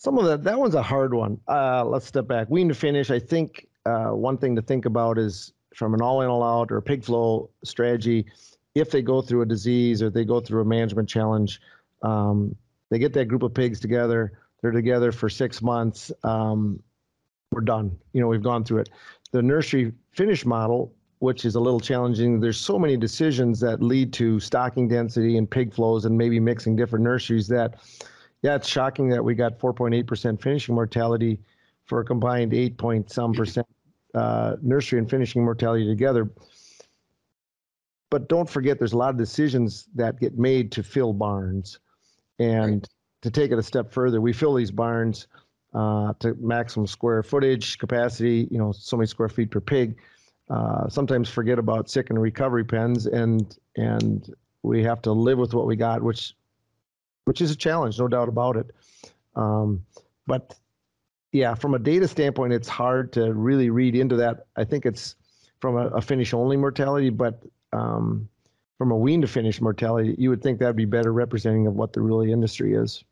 Some of that that one's a hard one. Uh, let's step back. Wean to finish. I think uh, one thing to think about is from an all in all out or pig flow strategy. If they go through a disease or they go through a management challenge, um, they get that group of pigs together. They're together for six months. Um, we're done. You know, we've gone through it. The nursery finish model, which is a little challenging, there's so many decisions that lead to stocking density and pig flows and maybe mixing different nurseries that, yeah, it's shocking that we got 4.8% finishing mortality for a combined 8 point some percent uh, nursery and finishing mortality together. But don't forget, there's a lot of decisions that get made to fill barns. And right. to take it a step further, we fill these barns uh, to maximum square footage capacity, you know, so many square feet per pig. Uh, sometimes forget about sick and recovery pens, and and we have to live with what we got, which which is a challenge, no doubt about it. Um, but yeah, from a data standpoint, it's hard to really read into that. I think it's from a, a finish only mortality, but um, from a wean to finish mortality, you would think that'd be better representing of what the really industry is.